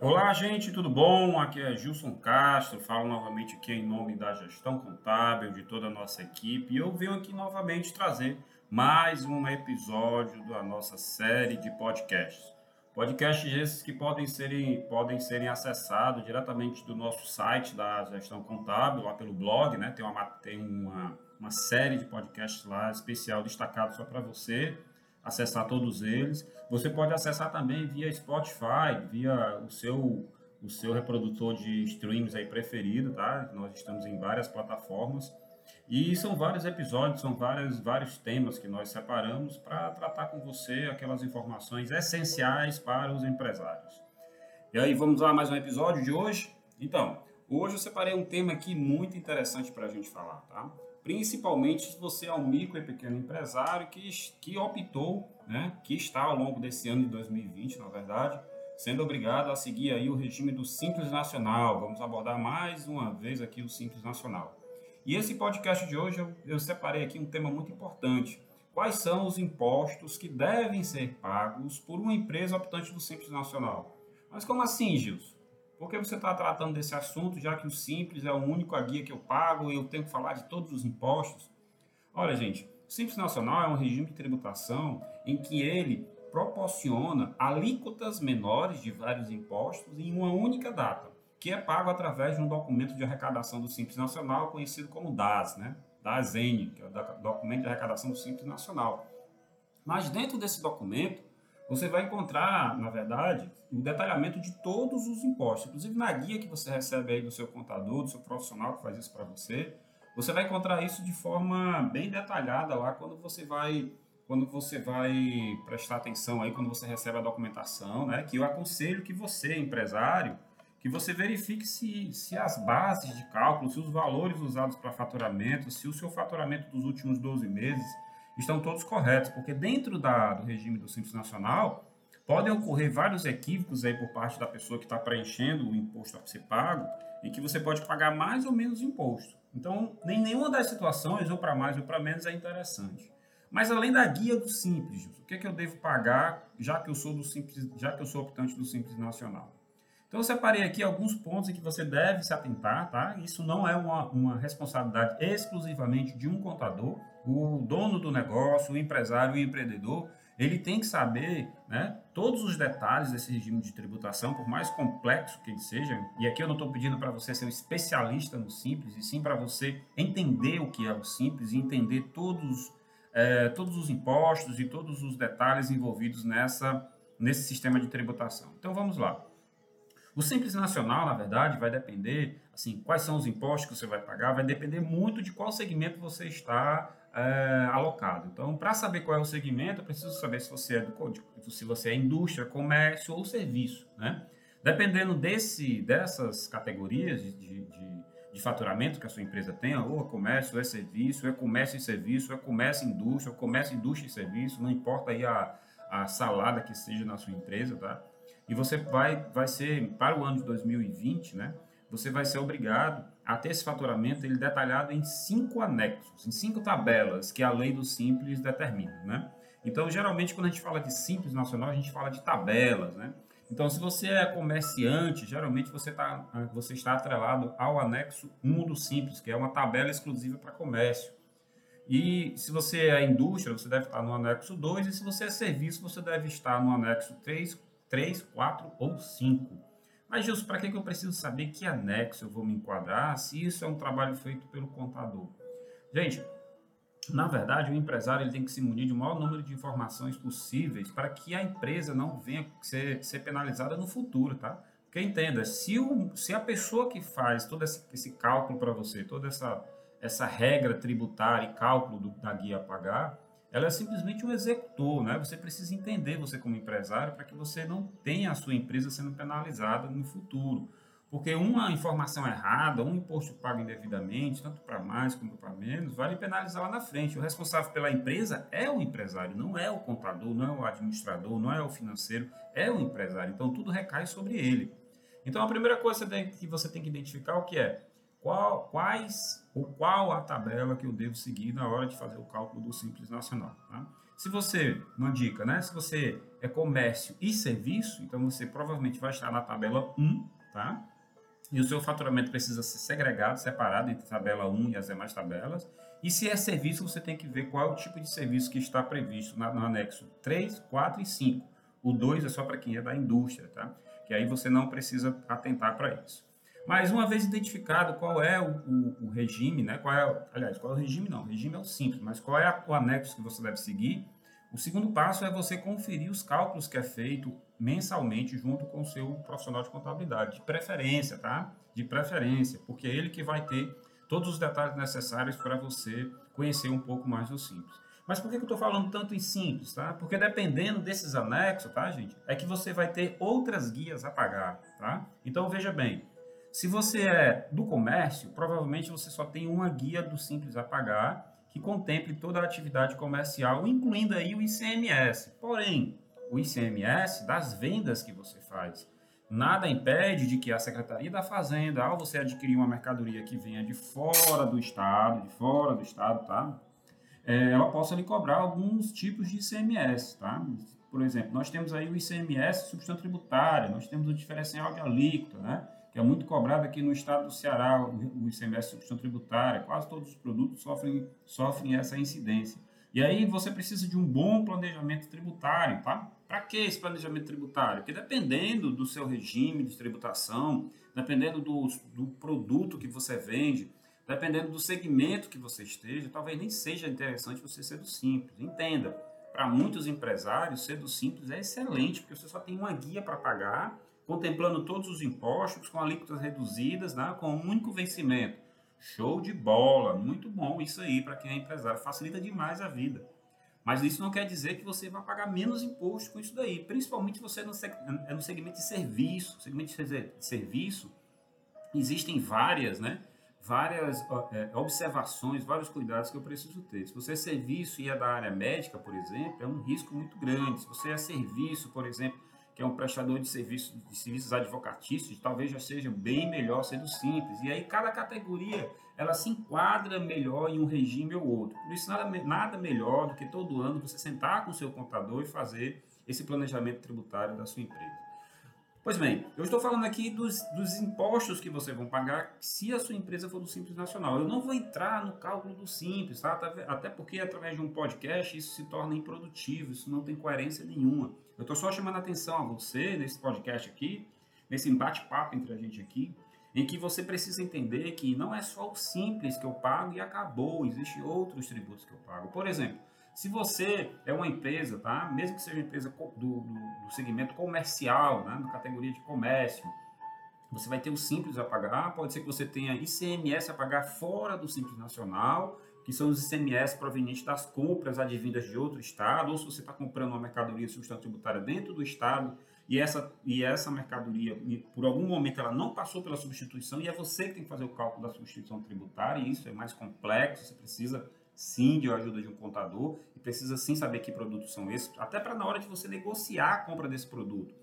Olá, gente, tudo bom? Aqui é Gilson Castro, falo novamente aqui em nome da gestão contábil, de toda a nossa equipe, e eu venho aqui novamente trazer mais um episódio da nossa série de podcasts. Podcasts esses que podem serem, podem serem acessados diretamente do nosso site da gestão contábil, lá pelo blog, né? Tem uma, tem uma, uma série de podcasts lá especial destacado só para você acessar todos eles. Você pode acessar também via Spotify, via o seu o seu reprodutor de streams aí preferido, tá? Nós estamos em várias plataformas. E são vários episódios, são vários, vários temas que nós separamos para tratar com você aquelas informações essenciais para os empresários. E aí, vamos lá mais um episódio de hoje? Então, hoje eu separei um tema aqui muito interessante para a gente falar, tá? Principalmente se você é um micro e pequeno empresário que, que optou, né, que está ao longo desse ano de 2020, na verdade, sendo obrigado a seguir aí o regime do Simples Nacional. Vamos abordar mais uma vez aqui o Simples Nacional. E esse podcast de hoje eu, eu separei aqui um tema muito importante. Quais são os impostos que devem ser pagos por uma empresa optante do Simples Nacional? Mas como assim, Gilson? Por que você está tratando desse assunto, já que o Simples é o único a guia que eu pago e eu tenho que falar de todos os impostos? Olha, gente, o Simples Nacional é um regime de tributação em que ele proporciona alíquotas menores de vários impostos em uma única data, que é pago através de um documento de arrecadação do Simples Nacional, conhecido como DAS, né? DASN, que é o documento de arrecadação do Simples Nacional. Mas dentro desse documento, você vai encontrar, na verdade, o detalhamento de todos os impostos. Inclusive na guia que você recebe aí do seu contador, do seu profissional que faz isso para você, você vai encontrar isso de forma bem detalhada lá quando você vai quando você vai prestar atenção aí quando você recebe a documentação, né? Que eu aconselho que você, empresário, que você verifique se, se as bases de cálculo, se os valores usados para faturamento, se o seu faturamento dos últimos 12 meses estão todos corretos, porque dentro da, do regime do Simples Nacional podem ocorrer vários equívocos aí por parte da pessoa que está preenchendo o imposto a ser pago e que você pode pagar mais ou menos imposto. Então, nem nenhuma das situações, ou para mais ou para menos, é interessante. Mas além da guia do Simples, o que é que eu devo pagar, já que eu sou do Simples, já que eu sou optante do Simples Nacional? Então, eu separei aqui alguns pontos em que você deve se atentar, tá? Isso não é uma, uma responsabilidade exclusivamente de um contador. O dono do negócio, o empresário, o empreendedor, ele tem que saber né, todos os detalhes desse regime de tributação, por mais complexo que ele seja. E aqui eu não estou pedindo para você ser um especialista no Simples, e sim para você entender o que é o Simples e entender todos, é, todos os impostos e todos os detalhes envolvidos nessa, nesse sistema de tributação. Então, vamos lá. O Simples Nacional, na verdade, vai depender, assim, quais são os impostos que você vai pagar, vai depender muito de qual segmento você está é, alocado. Então, para saber qual é o segmento, eu preciso saber se você é do, se você é indústria, comércio ou serviço, né? Dependendo desse, dessas categorias de, de, de faturamento que a sua empresa tenha, ou é comércio, ou é serviço, ou é comércio e serviço, ou é comércio e indústria, ou comércio, indústria e serviço, não importa aí a, a salada que seja na sua empresa, tá? E você vai, vai ser, para o ano de 2020, né? Você vai ser obrigado a ter esse faturamento ele detalhado em cinco anexos, em cinco tabelas que a lei do Simples determina, né? Então, geralmente, quando a gente fala de Simples Nacional, a gente fala de tabelas, né? Então, se você é comerciante, geralmente você, tá, você está atrelado ao anexo 1 do Simples, que é uma tabela exclusiva para comércio. E se você é indústria, você deve estar no anexo 2, e se você é serviço, você deve estar no anexo 3, 3, 4 ou 5. Mas, Gilson, para que eu preciso saber que anexo eu vou me enquadrar se isso é um trabalho feito pelo contador? Gente, na verdade, o empresário ele tem que se munir de um maior número de informações possíveis para que a empresa não venha ser, ser penalizada no futuro, tá? Porque entenda, se, o, se a pessoa que faz todo esse, esse cálculo para você, toda essa, essa regra tributária e cálculo do, da guia a pagar, ela é simplesmente um executor, né? Você precisa entender você como empresário para que você não tenha a sua empresa sendo penalizada no futuro. Porque uma informação errada, um imposto pago indevidamente, tanto para mais como para menos, vai lhe penalizar lá na frente. O responsável pela empresa é o empresário, não é o contador, não é o administrador, não é o financeiro, é o empresário. Então tudo recai sobre ele. Então a primeira coisa que você tem que identificar é o que é qual, quais ou qual a tabela que eu devo seguir na hora de fazer o cálculo do Simples Nacional. Tá? Se você, uma dica, né? Se você é comércio e serviço, então você provavelmente vai estar na tabela 1, tá? E o seu faturamento precisa ser segregado, separado entre a tabela 1 e as demais tabelas. E se é serviço, você tem que ver qual é o tipo de serviço que está previsto no anexo 3, 4 e 5. O 2 é só para quem é da indústria, tá? Que aí você não precisa atentar para isso. Mas uma vez identificado qual é o, o, o, regime, né? Qual é, aliás, qual é o regime não? O regime é o simples, mas qual é o anexo que você deve seguir? O segundo passo é você conferir os cálculos que é feito mensalmente junto com o seu profissional de contabilidade, de preferência, tá? De preferência, porque é ele que vai ter todos os detalhes necessários para você conhecer um pouco mais do simples. Mas por que eu estou falando tanto em simples, tá? Porque dependendo desses anexos, tá, gente, é que você vai ter outras guias a pagar, tá? Então veja bem, se você é do comércio, provavelmente você só tem uma guia do Simples a Pagar que contemple toda a atividade comercial, incluindo aí o ICMS. Porém, o ICMS das vendas que você faz. Nada impede de que a Secretaria da Fazenda, ao você adquirir uma mercadoria que venha de fora do estado, de fora do estado, tá? É, ela possa lhe cobrar alguns tipos de ICMS, tá? Por exemplo, nós temos aí o ICMS substância tributária, nós temos o diferencial de alíquota, né? Que é muito cobrado aqui no estado do Ceará, o ICMS substituição tributária, quase todos os produtos sofrem, sofrem essa incidência. E aí você precisa de um bom planejamento tributário, tá? Para que esse planejamento tributário? Porque dependendo do seu regime de tributação, dependendo do, do produto que você vende, dependendo do segmento que você esteja, talvez nem seja interessante você ser do simples. Entenda, para muitos empresários, ser do simples é excelente, porque você só tem uma guia para pagar contemplando todos os impostos com alíquotas reduzidas, né, com um único vencimento. Show de bola, muito bom isso aí para quem é empresário, facilita demais a vida. Mas isso não quer dizer que você vai pagar menos imposto com isso daí, principalmente você é no segmento de serviço. Segmento de serviço, existem várias, né? Várias é, observações, vários cuidados que eu preciso ter. Se você é serviço e é da área médica, por exemplo, é um risco muito grande. Se você é serviço, por exemplo, que é um prestador de, serviço, de serviços advocatícios, talvez já seja bem melhor sendo simples. E aí cada categoria ela se enquadra melhor em um regime ou outro. Por isso nada, nada melhor do que todo ano você sentar com o seu contador e fazer esse planejamento tributário da sua empresa. Pois bem, eu estou falando aqui dos, dos impostos que vocês vão pagar se a sua empresa for do Simples Nacional. Eu não vou entrar no cálculo do Simples, tá? até porque através de um podcast isso se torna improdutivo, isso não tem coerência nenhuma. Eu estou só chamando a atenção a você nesse podcast aqui, nesse bate-papo entre a gente aqui, em que você precisa entender que não é só o Simples que eu pago e acabou, existem outros tributos que eu pago. Por exemplo, se você é uma empresa, tá? mesmo que seja empresa do, do, do segmento comercial, né? na categoria de comércio, você vai ter o Simples a pagar, pode ser que você tenha ICMS a pagar fora do Simples Nacional, que são os ICMS provenientes das compras advindas de outro estado, ou se você está comprando uma mercadoria substância tributária dentro do estado e essa, e essa mercadoria, por algum momento, ela não passou pela substituição e é você que tem que fazer o cálculo da substituição tributária, e isso é mais complexo, você precisa sim de ajuda de um contador e precisa sim saber que produtos são esses, até para na hora de você negociar a compra desse produto.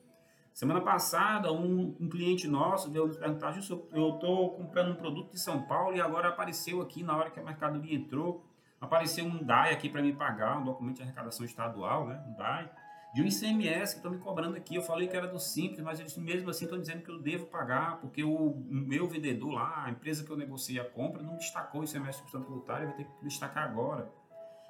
Semana passada, um, um cliente nosso veio nos perguntar, eu estou comprando um produto de São Paulo e agora apareceu aqui, na hora que a mercadoria entrou, apareceu um DAI aqui para me pagar, um documento de arrecadação estadual, né, um DAI, de um ICMS que estão me cobrando aqui. Eu falei que era do Simples, mas eles mesmo assim estão dizendo que eu devo pagar, porque o meu vendedor lá, a empresa que eu negociei a compra, não destacou o ICMS substância tributária, vai ter que destacar agora.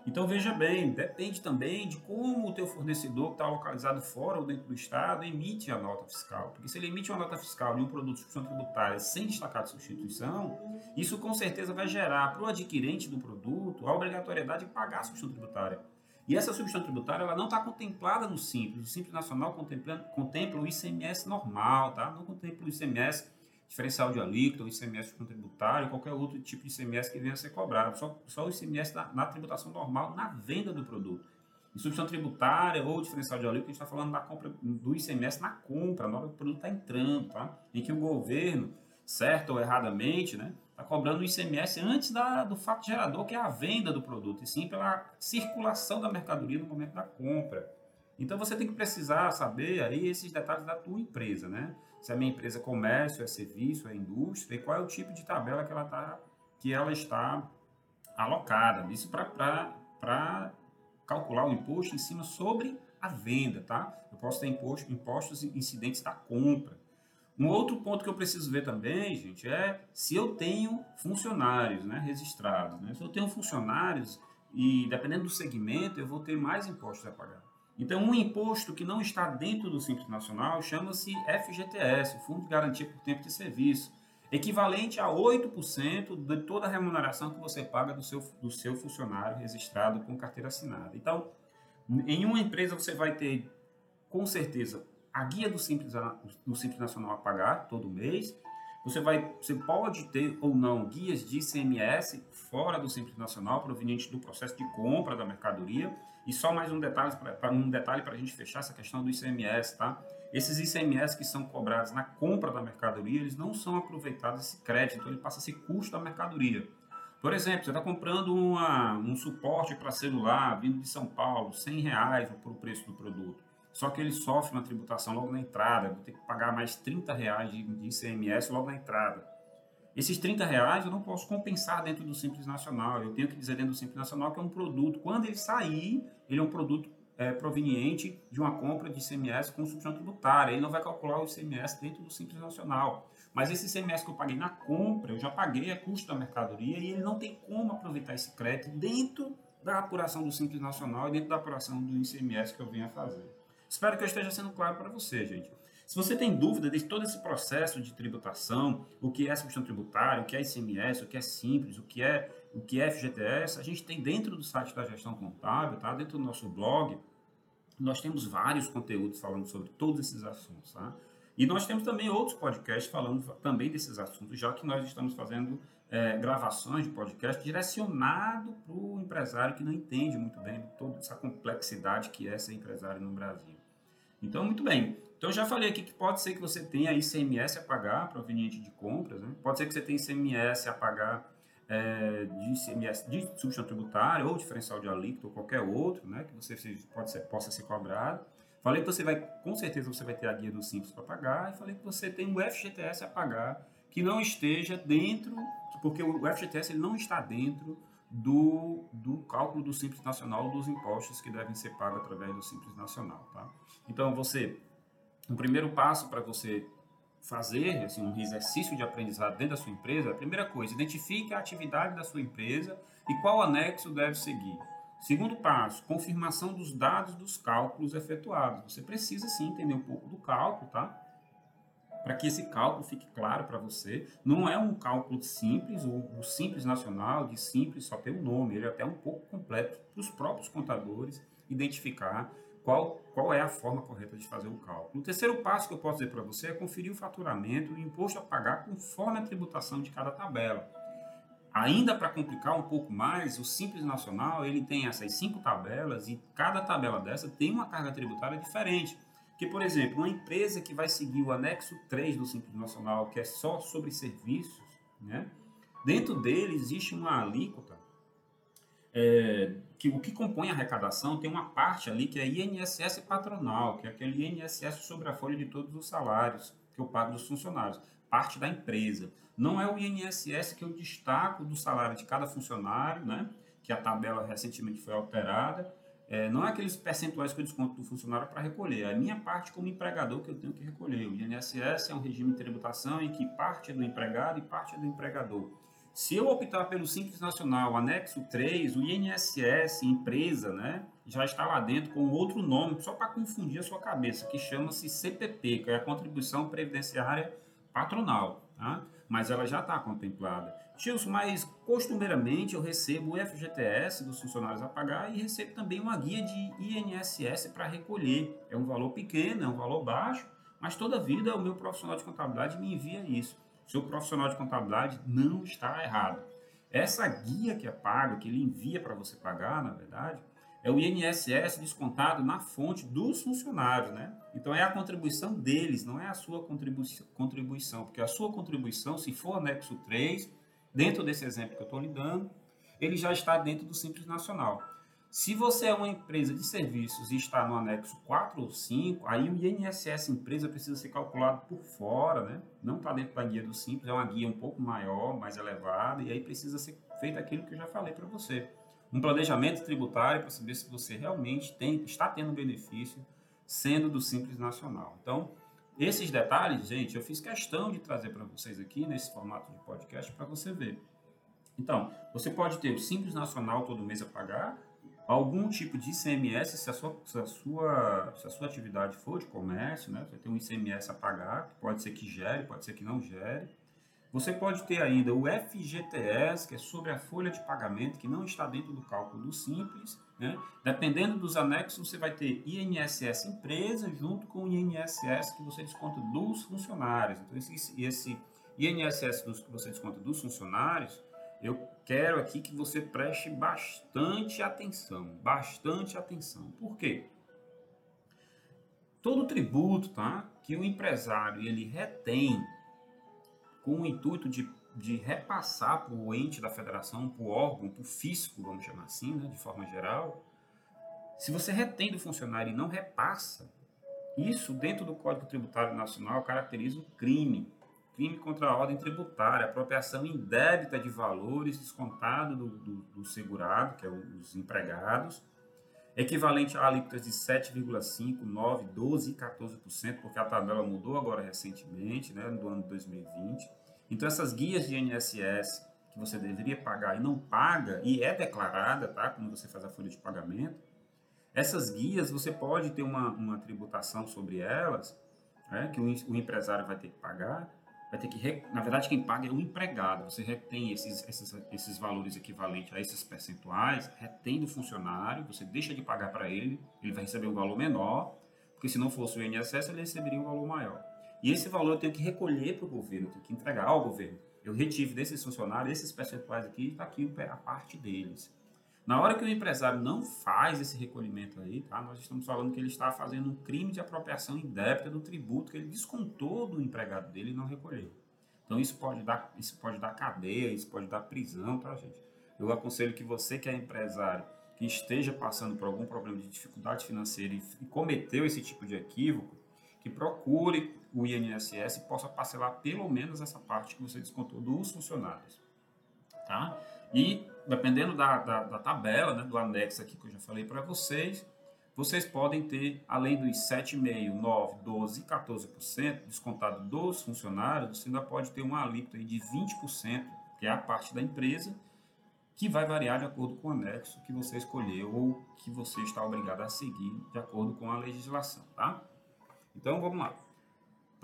Então veja bem, depende também de como o teu fornecedor que está localizado fora ou dentro do estado emite a nota fiscal. Porque se ele emite uma nota fiscal de um produto de substituição tributária sem destacar de substituição, isso com certeza vai gerar para o adquirente do produto a obrigatoriedade de pagar a substituição tributária. E essa substituição tributária ela não está contemplada no Simples. O Simples Nacional contempla, contempla o ICMS normal, tá? não contempla o ICMS diferencial de alíquota, o ICMS tributário, qualquer outro tipo de ICMS que venha a ser cobrado. Só, só o ICMS na, na tributação normal, na venda do produto. Em substituição tributária ou diferencial de alíquota, a gente está falando da compra do ICMS na compra, na hora que o produto está entrando, tá? Em que o governo, certo ou erradamente, né, está cobrando o ICMS antes da, do fato gerador, que é a venda do produto, e sim pela circulação da mercadoria no momento da compra. Então você tem que precisar saber aí esses detalhes da tua empresa, né? Se a minha empresa é comércio, é serviço, é indústria, e qual é o tipo de tabela que ela, tá, que ela está alocada. Isso para calcular o imposto em cima sobre a venda, tá? Eu posso ter imposto, impostos incidentes da compra. Um outro ponto que eu preciso ver também, gente, é se eu tenho funcionários né, registrados. Né? Se eu tenho funcionários e dependendo do segmento, eu vou ter mais impostos a pagar. Então, um imposto que não está dentro do Simples Nacional chama-se FGTS, Fundo de Garantia por Tempo de Serviço, equivalente a 8% de toda a remuneração que você paga do seu, do seu funcionário registrado com carteira assinada. Então, em uma empresa você vai ter, com certeza, a guia do Simples, do Simples Nacional a pagar todo mês. Você, vai, você pode ter ou não guias de ICMS fora do Simples Nacional, proveniente do processo de compra da mercadoria. E só mais um detalhe para um detalhe a gente fechar essa questão do ICMS, tá? Esses ICMS que são cobrados na compra da mercadoria, eles não são aproveitados esse crédito, então ele passa a ser custo da mercadoria. Por exemplo, você está comprando uma, um suporte para celular vindo de São Paulo, 100 reais por preço do produto. Só que ele sofre uma tributação logo na entrada, vou ter que pagar mais 30 reais de, ICMS logo na entrada. Esses 30 reais eu não posso compensar dentro do Simples Nacional. Eu tenho que dizer dentro do Simples Nacional que é um produto, quando ele sair, ele é um produto é, proveniente de uma compra de ICMS com substituição tributária. Ele não vai calcular o ICMS dentro do Simples Nacional. Mas esse ICMS que eu paguei na compra, eu já paguei a custo da mercadoria e ele não tem como aproveitar esse crédito dentro da apuração do Simples Nacional e dentro da apuração do ICMS que eu venho a fazer. Espero que eu esteja sendo claro para você, gente. Se você tem dúvida de todo esse processo de tributação, o que é substituição tributária, o que é ICMS, o que é simples, o que é o que é FGTS, a gente tem dentro do site da gestão contábil, tá? Dentro do nosso blog, nós temos vários conteúdos falando sobre todos esses assuntos, tá? E nós temos também outros podcasts falando também desses assuntos, já que nós estamos fazendo é, gravações de podcast direcionado para o empresário que não entende muito bem toda essa complexidade que é ser empresário no Brasil. Então, muito bem. Então, já falei aqui que pode ser que você tenha ICMS a pagar proveniente de compras, né? pode ser que você tenha ICMS a pagar é, de ICMS de substituição tributária ou diferencial de alíquota ou qualquer outro, né? que você pode ser, possa ser cobrado. Falei que você vai, com certeza você vai ter a guia do Simples para pagar, e falei que você tem o FGTS a pagar, que não esteja dentro, porque o FGTS ele não está dentro do, do cálculo do Simples Nacional dos impostos que devem ser pagos através do Simples Nacional. Tá? Então, você, o primeiro passo para você fazer assim, um exercício de aprendizado dentro da sua empresa, a primeira coisa, identifique a atividade da sua empresa e qual anexo deve seguir. Segundo passo, confirmação dos dados dos cálculos efetuados. Você precisa sim entender um pouco do cálculo, tá? Para que esse cálculo fique claro para você. Não é um cálculo simples, o, o simples nacional, de simples só tem o um nome, ele é até um pouco completo para os próprios contadores identificar qual, qual é a forma correta de fazer o cálculo. O terceiro passo que eu posso dizer para você é conferir o faturamento e o imposto a pagar conforme a tributação de cada tabela. Ainda para complicar um pouco mais, o Simples Nacional ele tem essas cinco tabelas e cada tabela dessa tem uma carga tributária diferente. Que, por exemplo, uma empresa que vai seguir o anexo 3 do Simples Nacional, que é só sobre serviços, né? dentro dele existe uma alíquota é, que o que compõe a arrecadação tem uma parte ali que é INSS patronal, que é aquele INSS sobre a folha de todos os salários que eu pago dos funcionários, parte da empresa. Não é o INSS que eu destaco do salário de cada funcionário, né? que a tabela recentemente foi alterada. É, não é aqueles percentuais que eu desconto do funcionário para recolher, é a minha parte como empregador que eu tenho que recolher. O INSS é um regime de tributação em que parte é do empregado e parte é do empregador. Se eu optar pelo Simples Nacional, anexo 3, o INSS, empresa, né, já está lá dentro com outro nome, só para confundir a sua cabeça, que chama-se CPP, que é a Contribuição Previdenciária Patronal. Tá? Mas ela já está contemplada. Tilson, mas costumeiramente eu recebo o FGTS dos funcionários a pagar e recebo também uma guia de INSS para recolher. É um valor pequeno, é um valor baixo, mas toda vida o meu profissional de contabilidade me envia isso. Seu profissional de contabilidade não está errado. Essa guia que é paga, que ele envia para você pagar, na verdade, é o INSS descontado na fonte dos funcionários, né? Então é a contribuição deles, não é a sua contribuição, porque a sua contribuição, se for anexo 3, dentro desse exemplo que eu estou lhe dando, ele já está dentro do Simples Nacional. Se você é uma empresa de serviços e está no anexo 4 ou 5, aí o INSS empresa precisa ser calculado por fora, né? Não está dentro da guia do Simples, é uma guia um pouco maior, mais elevada, e aí precisa ser feito aquilo que eu já falei para você um planejamento tributário para saber se você realmente tem, está tendo benefício sendo do Simples Nacional. Então, esses detalhes, gente, eu fiz questão de trazer para vocês aqui nesse formato de podcast para você ver. Então, você pode ter o Simples Nacional todo mês a pagar, algum tipo de ICMS, se a sua, se a sua, se a sua atividade for de comércio, né, você tem um ICMS a pagar, pode ser que gere, pode ser que não gere. Você pode ter ainda o FGTS, que é sobre a folha de pagamento, que não está dentro do cálculo do Simples. Né? Dependendo dos anexos, você vai ter INSS empresa junto com o INSS que você desconta dos funcionários. Então, esse, esse INSS dos, que você desconta dos funcionários, eu quero aqui que você preste bastante atenção. Bastante atenção. Por quê? Todo tributo tá, que o empresário ele retém com o intuito de, de repassar para o ente da federação, para o órgão, para o fisco, vamos chamar assim, né, de forma geral, se você retém do funcionário e não repassa, isso dentro do Código Tributário Nacional caracteriza um crime, crime contra a ordem tributária, apropriação indébita de valores descontado do, do, do segurado, que é os empregados, equivalente a alíquotas de 7,5%, 9%, 12% e 14%, porque a tabela mudou agora recentemente, né, do ano 2020. Então, essas guias de INSS que você deveria pagar e não paga, e é declarada, tá, quando você faz a folha de pagamento, essas guias você pode ter uma, uma tributação sobre elas, né, que o, o empresário vai ter que pagar, vai ter que, na verdade, quem paga é o empregado. Você retém esses, esses, esses valores equivalentes a esses percentuais, retém do funcionário, você deixa de pagar para ele, ele vai receber um valor menor, porque se não fosse o INSS, ele receberia um valor maior. E esse valor eu tenho que recolher para o governo, eu tenho que entregar ao governo. Eu retive desses funcionários, esses percentuais aqui, está aqui a parte deles. Na hora que o empresário não faz esse recolhimento aí, tá? nós estamos falando que ele está fazendo um crime de apropriação indébita do tributo que ele descontou do empregado dele e não recolheu. Então isso pode dar, isso pode dar cadeia, isso pode dar prisão, tá, gente? Eu aconselho que você que é empresário, que esteja passando por algum problema de dificuldade financeira e cometeu esse tipo de equívoco, que procure o INSS e possa parcelar pelo menos essa parte que você descontou dos funcionários, tá? E dependendo da, da, da tabela, né, do anexo aqui que eu já falei para vocês, vocês podem ter, além dos 7,5%, 9%, 12% e 14% descontado dos funcionários, você ainda pode ter uma alíquota de 20%, que é a parte da empresa, que vai variar de acordo com o anexo que você escolheu ou que você está obrigado a seguir de acordo com a legislação, tá? Então, vamos lá.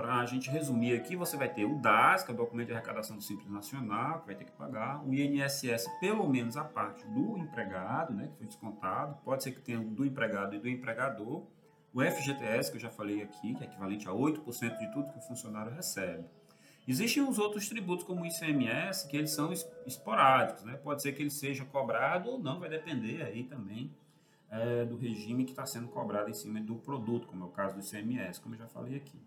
Para a gente resumir aqui, você vai ter o DAS, que é o documento de arrecadação do Simples Nacional, que vai ter que pagar, o INSS, pelo menos a parte do empregado, né, que foi descontado, pode ser que tenha do empregado e do empregador, o FGTS, que eu já falei aqui, que é equivalente a 8% de tudo que o funcionário recebe. Existem os outros tributos, como o ICMS, que eles são esporádicos, né? pode ser que ele seja cobrado ou não, vai depender aí também é, do regime que está sendo cobrado em cima do produto, como é o caso do ICMS, como eu já falei aqui.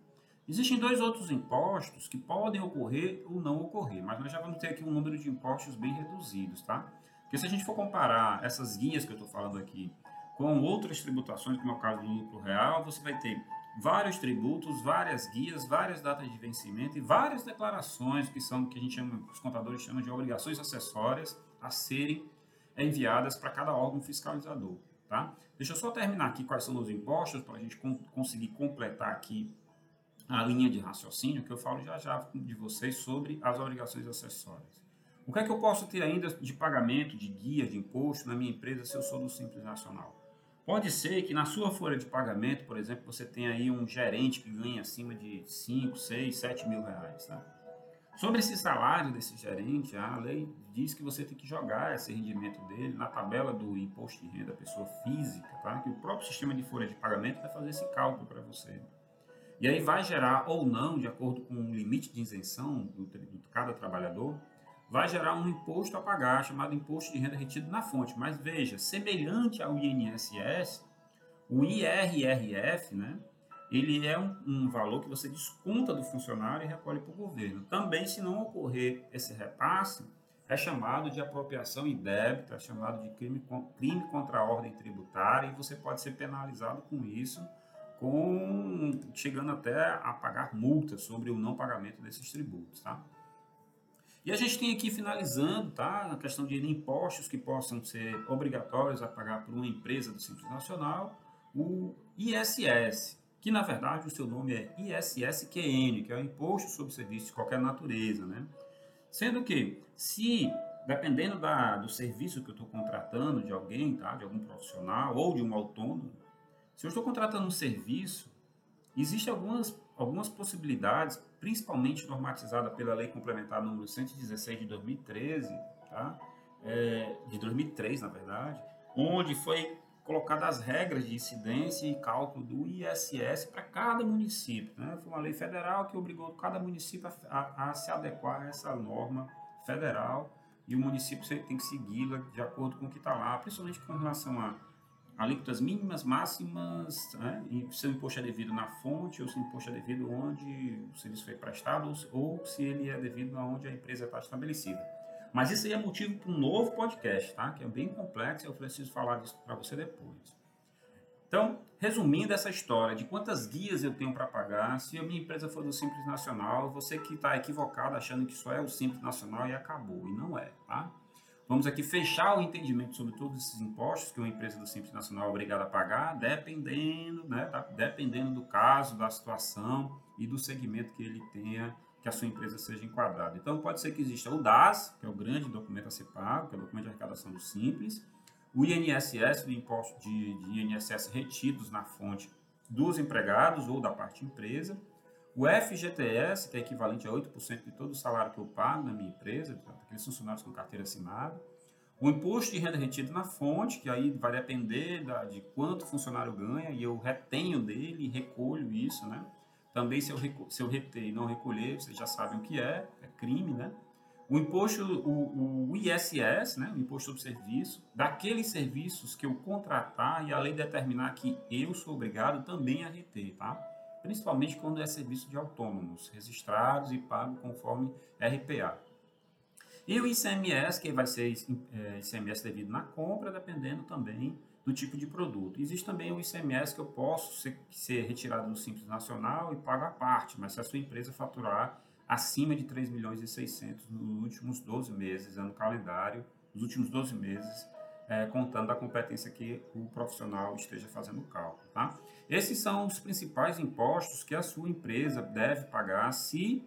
Existem dois outros impostos que podem ocorrer ou não ocorrer, mas nós já vamos ter aqui um número de impostos bem reduzidos, tá? Porque se a gente for comparar essas guias que eu estou falando aqui com outras tributações, como é o caso do lucro real, você vai ter vários tributos, várias guias, várias datas de vencimento e várias declarações que são que a gente chama, os contadores chamam de obrigações acessórias a serem enviadas para cada órgão fiscalizador, tá? Deixa eu só terminar aqui quais são os impostos para a gente conseguir completar aqui a linha de raciocínio que eu falo já já de vocês sobre as obrigações acessórias. O que é que eu posso ter ainda de pagamento, de guia, de imposto na minha empresa se eu sou do Simples Nacional? Pode ser que na sua folha de pagamento, por exemplo, você tenha aí um gerente que ganha acima de 5, 6, 7 mil reais. Tá? Sobre esse salário desse gerente, a lei diz que você tem que jogar esse rendimento dele na tabela do imposto de renda da pessoa física, tá? que o próprio sistema de folha de pagamento vai fazer esse cálculo para você. E aí vai gerar ou não, de acordo com o limite de isenção do, de cada trabalhador, vai gerar um imposto a pagar, chamado imposto de renda retido na fonte. Mas veja, semelhante ao INSS, o IRRF, né, ele é um, um valor que você desconta do funcionário e recolhe para o governo. Também, se não ocorrer esse repasse, é chamado de apropriação indébita, é chamado de crime, crime contra a ordem tributária e você pode ser penalizado com isso com chegando até a pagar multas sobre o não pagamento desses tributos, tá? E a gente tem aqui finalizando, tá? A questão de impostos que possam ser obrigatórios a pagar por uma empresa do Simples Nacional, o ISS, que na verdade o seu nome é ISSQN, que é o Imposto sobre Serviços de Qualquer Natureza, né? Sendo que, se, dependendo da, do serviço que eu estou contratando de alguém, tá? De algum profissional ou de um autônomo, se eu estou contratando um serviço, existem algumas, algumas possibilidades principalmente normatizada pela Lei Complementar número 116 de 2013, tá? É, de 2003, na verdade, onde foi colocadas as regras de incidência e cálculo do ISS para cada município. Né? Foi uma lei federal que obrigou cada município a, a, a se adequar a essa norma federal e o município tem que segui-la de acordo com o que está lá, principalmente com relação a alíquotas mínimas, máximas, né? se o imposto é devido na fonte ou se o imposto é devido onde o serviço foi prestado ou se ele é devido aonde a empresa está estabelecida. Mas isso aí é motivo para um novo podcast, tá? Que é bem complexo eu preciso falar disso para você depois. Então, resumindo essa história de quantas guias eu tenho para pagar, se a minha empresa for do Simples Nacional, você que está equivocado achando que só é o Simples Nacional e acabou, e não é, tá? Vamos aqui fechar o entendimento sobre todos esses impostos que uma empresa do Simples Nacional é obrigada a pagar, dependendo, né, tá? dependendo do caso, da situação e do segmento que ele tenha, que a sua empresa seja enquadrada. Então, pode ser que exista o DAS, que é o grande documento a ser pago, que é o documento de arrecadação do Simples, o INSS, o imposto de, de INSS retidos na fonte dos empregados ou da parte empresa, o FGTS, que é equivalente a 8% de todo o salário que eu pago na minha empresa, aqueles funcionários com carteira assinada. O imposto de renda retido na fonte, que aí vai depender da, de quanto o funcionário ganha, e eu retenho dele e recolho isso, né? Também, se eu, se eu reter e não recolher, vocês já sabem o que é, é crime, né? O imposto, o, o ISS, né? o imposto sobre serviço, daqueles serviços que eu contratar e a lei determinar que eu sou obrigado também a reter, tá? Principalmente quando é serviço de autônomos, registrados e pago conforme RPA. E o ICMS, que vai ser é, ICMS devido na compra, dependendo também do tipo de produto. Existe também o ICMS que eu posso ser, ser retirado do Simples Nacional e pago à parte, mas se a sua empresa faturar acima de 3 milhões e 600 nos últimos 12 meses, ano calendário, nos últimos 12 meses, é, contando a competência que o profissional esteja fazendo o cálculo. Tá? Esses são os principais impostos que a sua empresa deve pagar se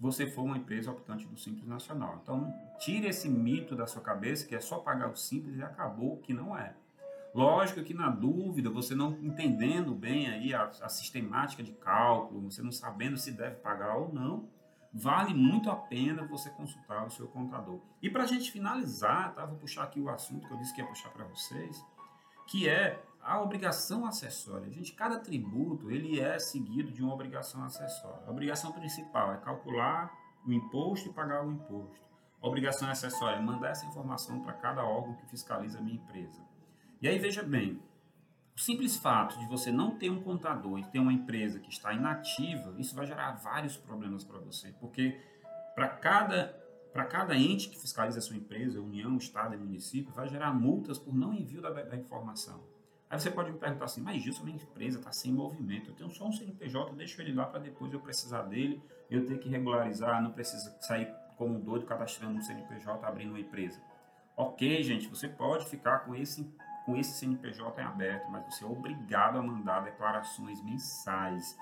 você for uma empresa optante do Simples Nacional. Então, tire esse mito da sua cabeça que é só pagar o Simples e acabou, que não é. Lógico que na dúvida, você não entendendo bem aí a, a sistemática de cálculo, você não sabendo se deve pagar ou não, vale muito a pena você consultar o seu contador. E para a gente finalizar, tá? vou puxar aqui o assunto que eu disse que ia puxar para vocês, que é a obrigação acessória. Gente, cada tributo ele é seguido de uma obrigação acessória. A obrigação principal é calcular o imposto e pagar o imposto. A obrigação acessória é mandar essa informação para cada órgão que fiscaliza a minha empresa. E aí veja bem, o simples fato de você não ter um contador e ter uma empresa que está inativa, isso vai gerar vários problemas para você, porque para cada para cada ente que fiscaliza a sua empresa, União, Estado e município, vai gerar multas por não envio da, da informação. Aí você pode me perguntar assim, mas Gilson, minha empresa está sem movimento, eu tenho só um CNPJ, eu deixo ele lá para depois eu precisar dele, eu ter que regularizar, não precisa sair como um doido cadastrando um CNPJ, abrindo uma empresa. Ok, gente, você pode ficar com esse com esse CNPJ em aberto, mas você é obrigado a mandar declarações mensais.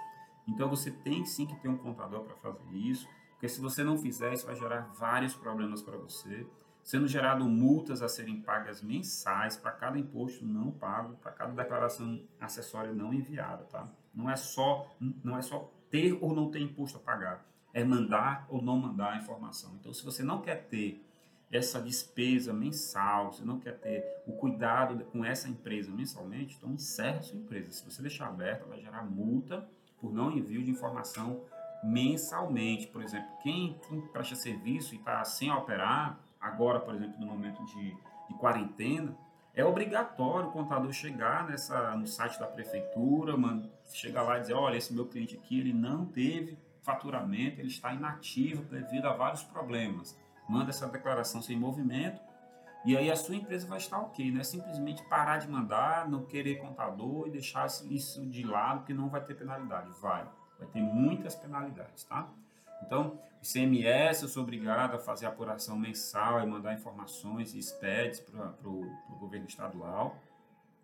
Então você tem sim que ter um contador para fazer isso, porque se você não fizer, isso vai gerar vários problemas para você, sendo gerado multas a serem pagas mensais para cada imposto não pago, para cada declaração acessória não enviada, tá? Não é só não é só ter ou não ter imposto a pagar, é mandar ou não mandar a informação. Então, se você não quer ter essa despesa mensal, você não quer ter o cuidado com essa empresa mensalmente, então encerre sua empresa. Se você deixar aberta, vai gerar multa por não envio de informação mensalmente. Por exemplo, quem, presta serviço e está sem operar, agora, por exemplo, no momento de, de quarentena, é obrigatório o contador chegar nessa, no site da prefeitura, man, chegar lá e dizer, olha, esse meu cliente aqui, ele não teve faturamento, ele está inativo devido a vários problemas manda essa declaração sem movimento e aí a sua empresa vai estar ok, não é simplesmente parar de mandar, não querer contador e deixar isso de lado, que não vai ter penalidade. Vai, vai ter muitas penalidades, tá? Então, o CMS, eu sou obrigado a fazer apuração mensal e mandar informações e SPEDs para o governo estadual.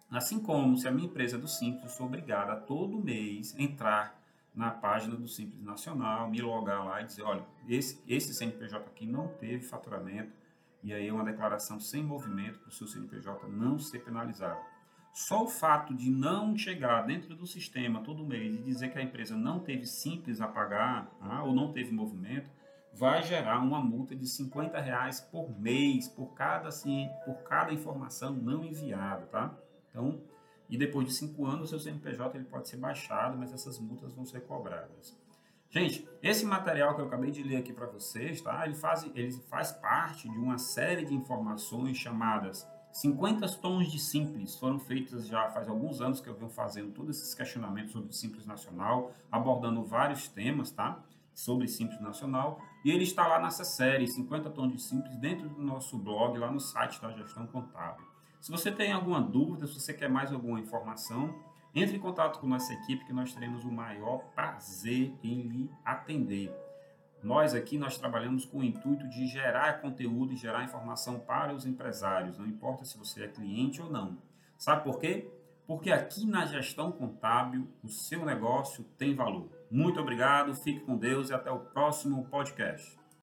Assim como, se a minha empresa é do Simples, eu sou obrigado a todo mês entrar na página do Simples Nacional, me logar lá e dizer, olha, esse, esse CNPJ aqui não teve faturamento, e aí é uma declaração sem movimento para o seu CNPJ não ser penalizado. Só o fato de não chegar dentro do sistema todo mês e dizer que a empresa não teve simples a pagar ah, ou não teve movimento, vai gerar uma multa de 50 reais por mês por cada, assim, por cada informação não enviada, tá? Então, e depois de cinco anos, o seu CNPJ ele pode ser baixado, mas essas multas vão ser cobradas. Gente, esse material que eu acabei de ler aqui para vocês, tá? Ele faz, ele faz parte de uma série de informações chamadas 50 tons de simples. Foram feitas já faz alguns anos que eu venho fazendo todos esses questionamentos sobre o Simples Nacional, abordando vários temas, tá? Sobre Simples Nacional. E ele está lá nessa série, 50 tons de simples, dentro do nosso blog, lá no site da Gestão Contábil. Se você tem alguma dúvida, se você quer mais alguma informação, entre em contato com nossa equipe que nós teremos o maior prazer em lhe atender. Nós aqui nós trabalhamos com o intuito de gerar conteúdo e gerar informação para os empresários, não importa se você é cliente ou não. Sabe por quê? Porque aqui na gestão contábil o seu negócio tem valor. Muito obrigado, fique com Deus e até o próximo podcast.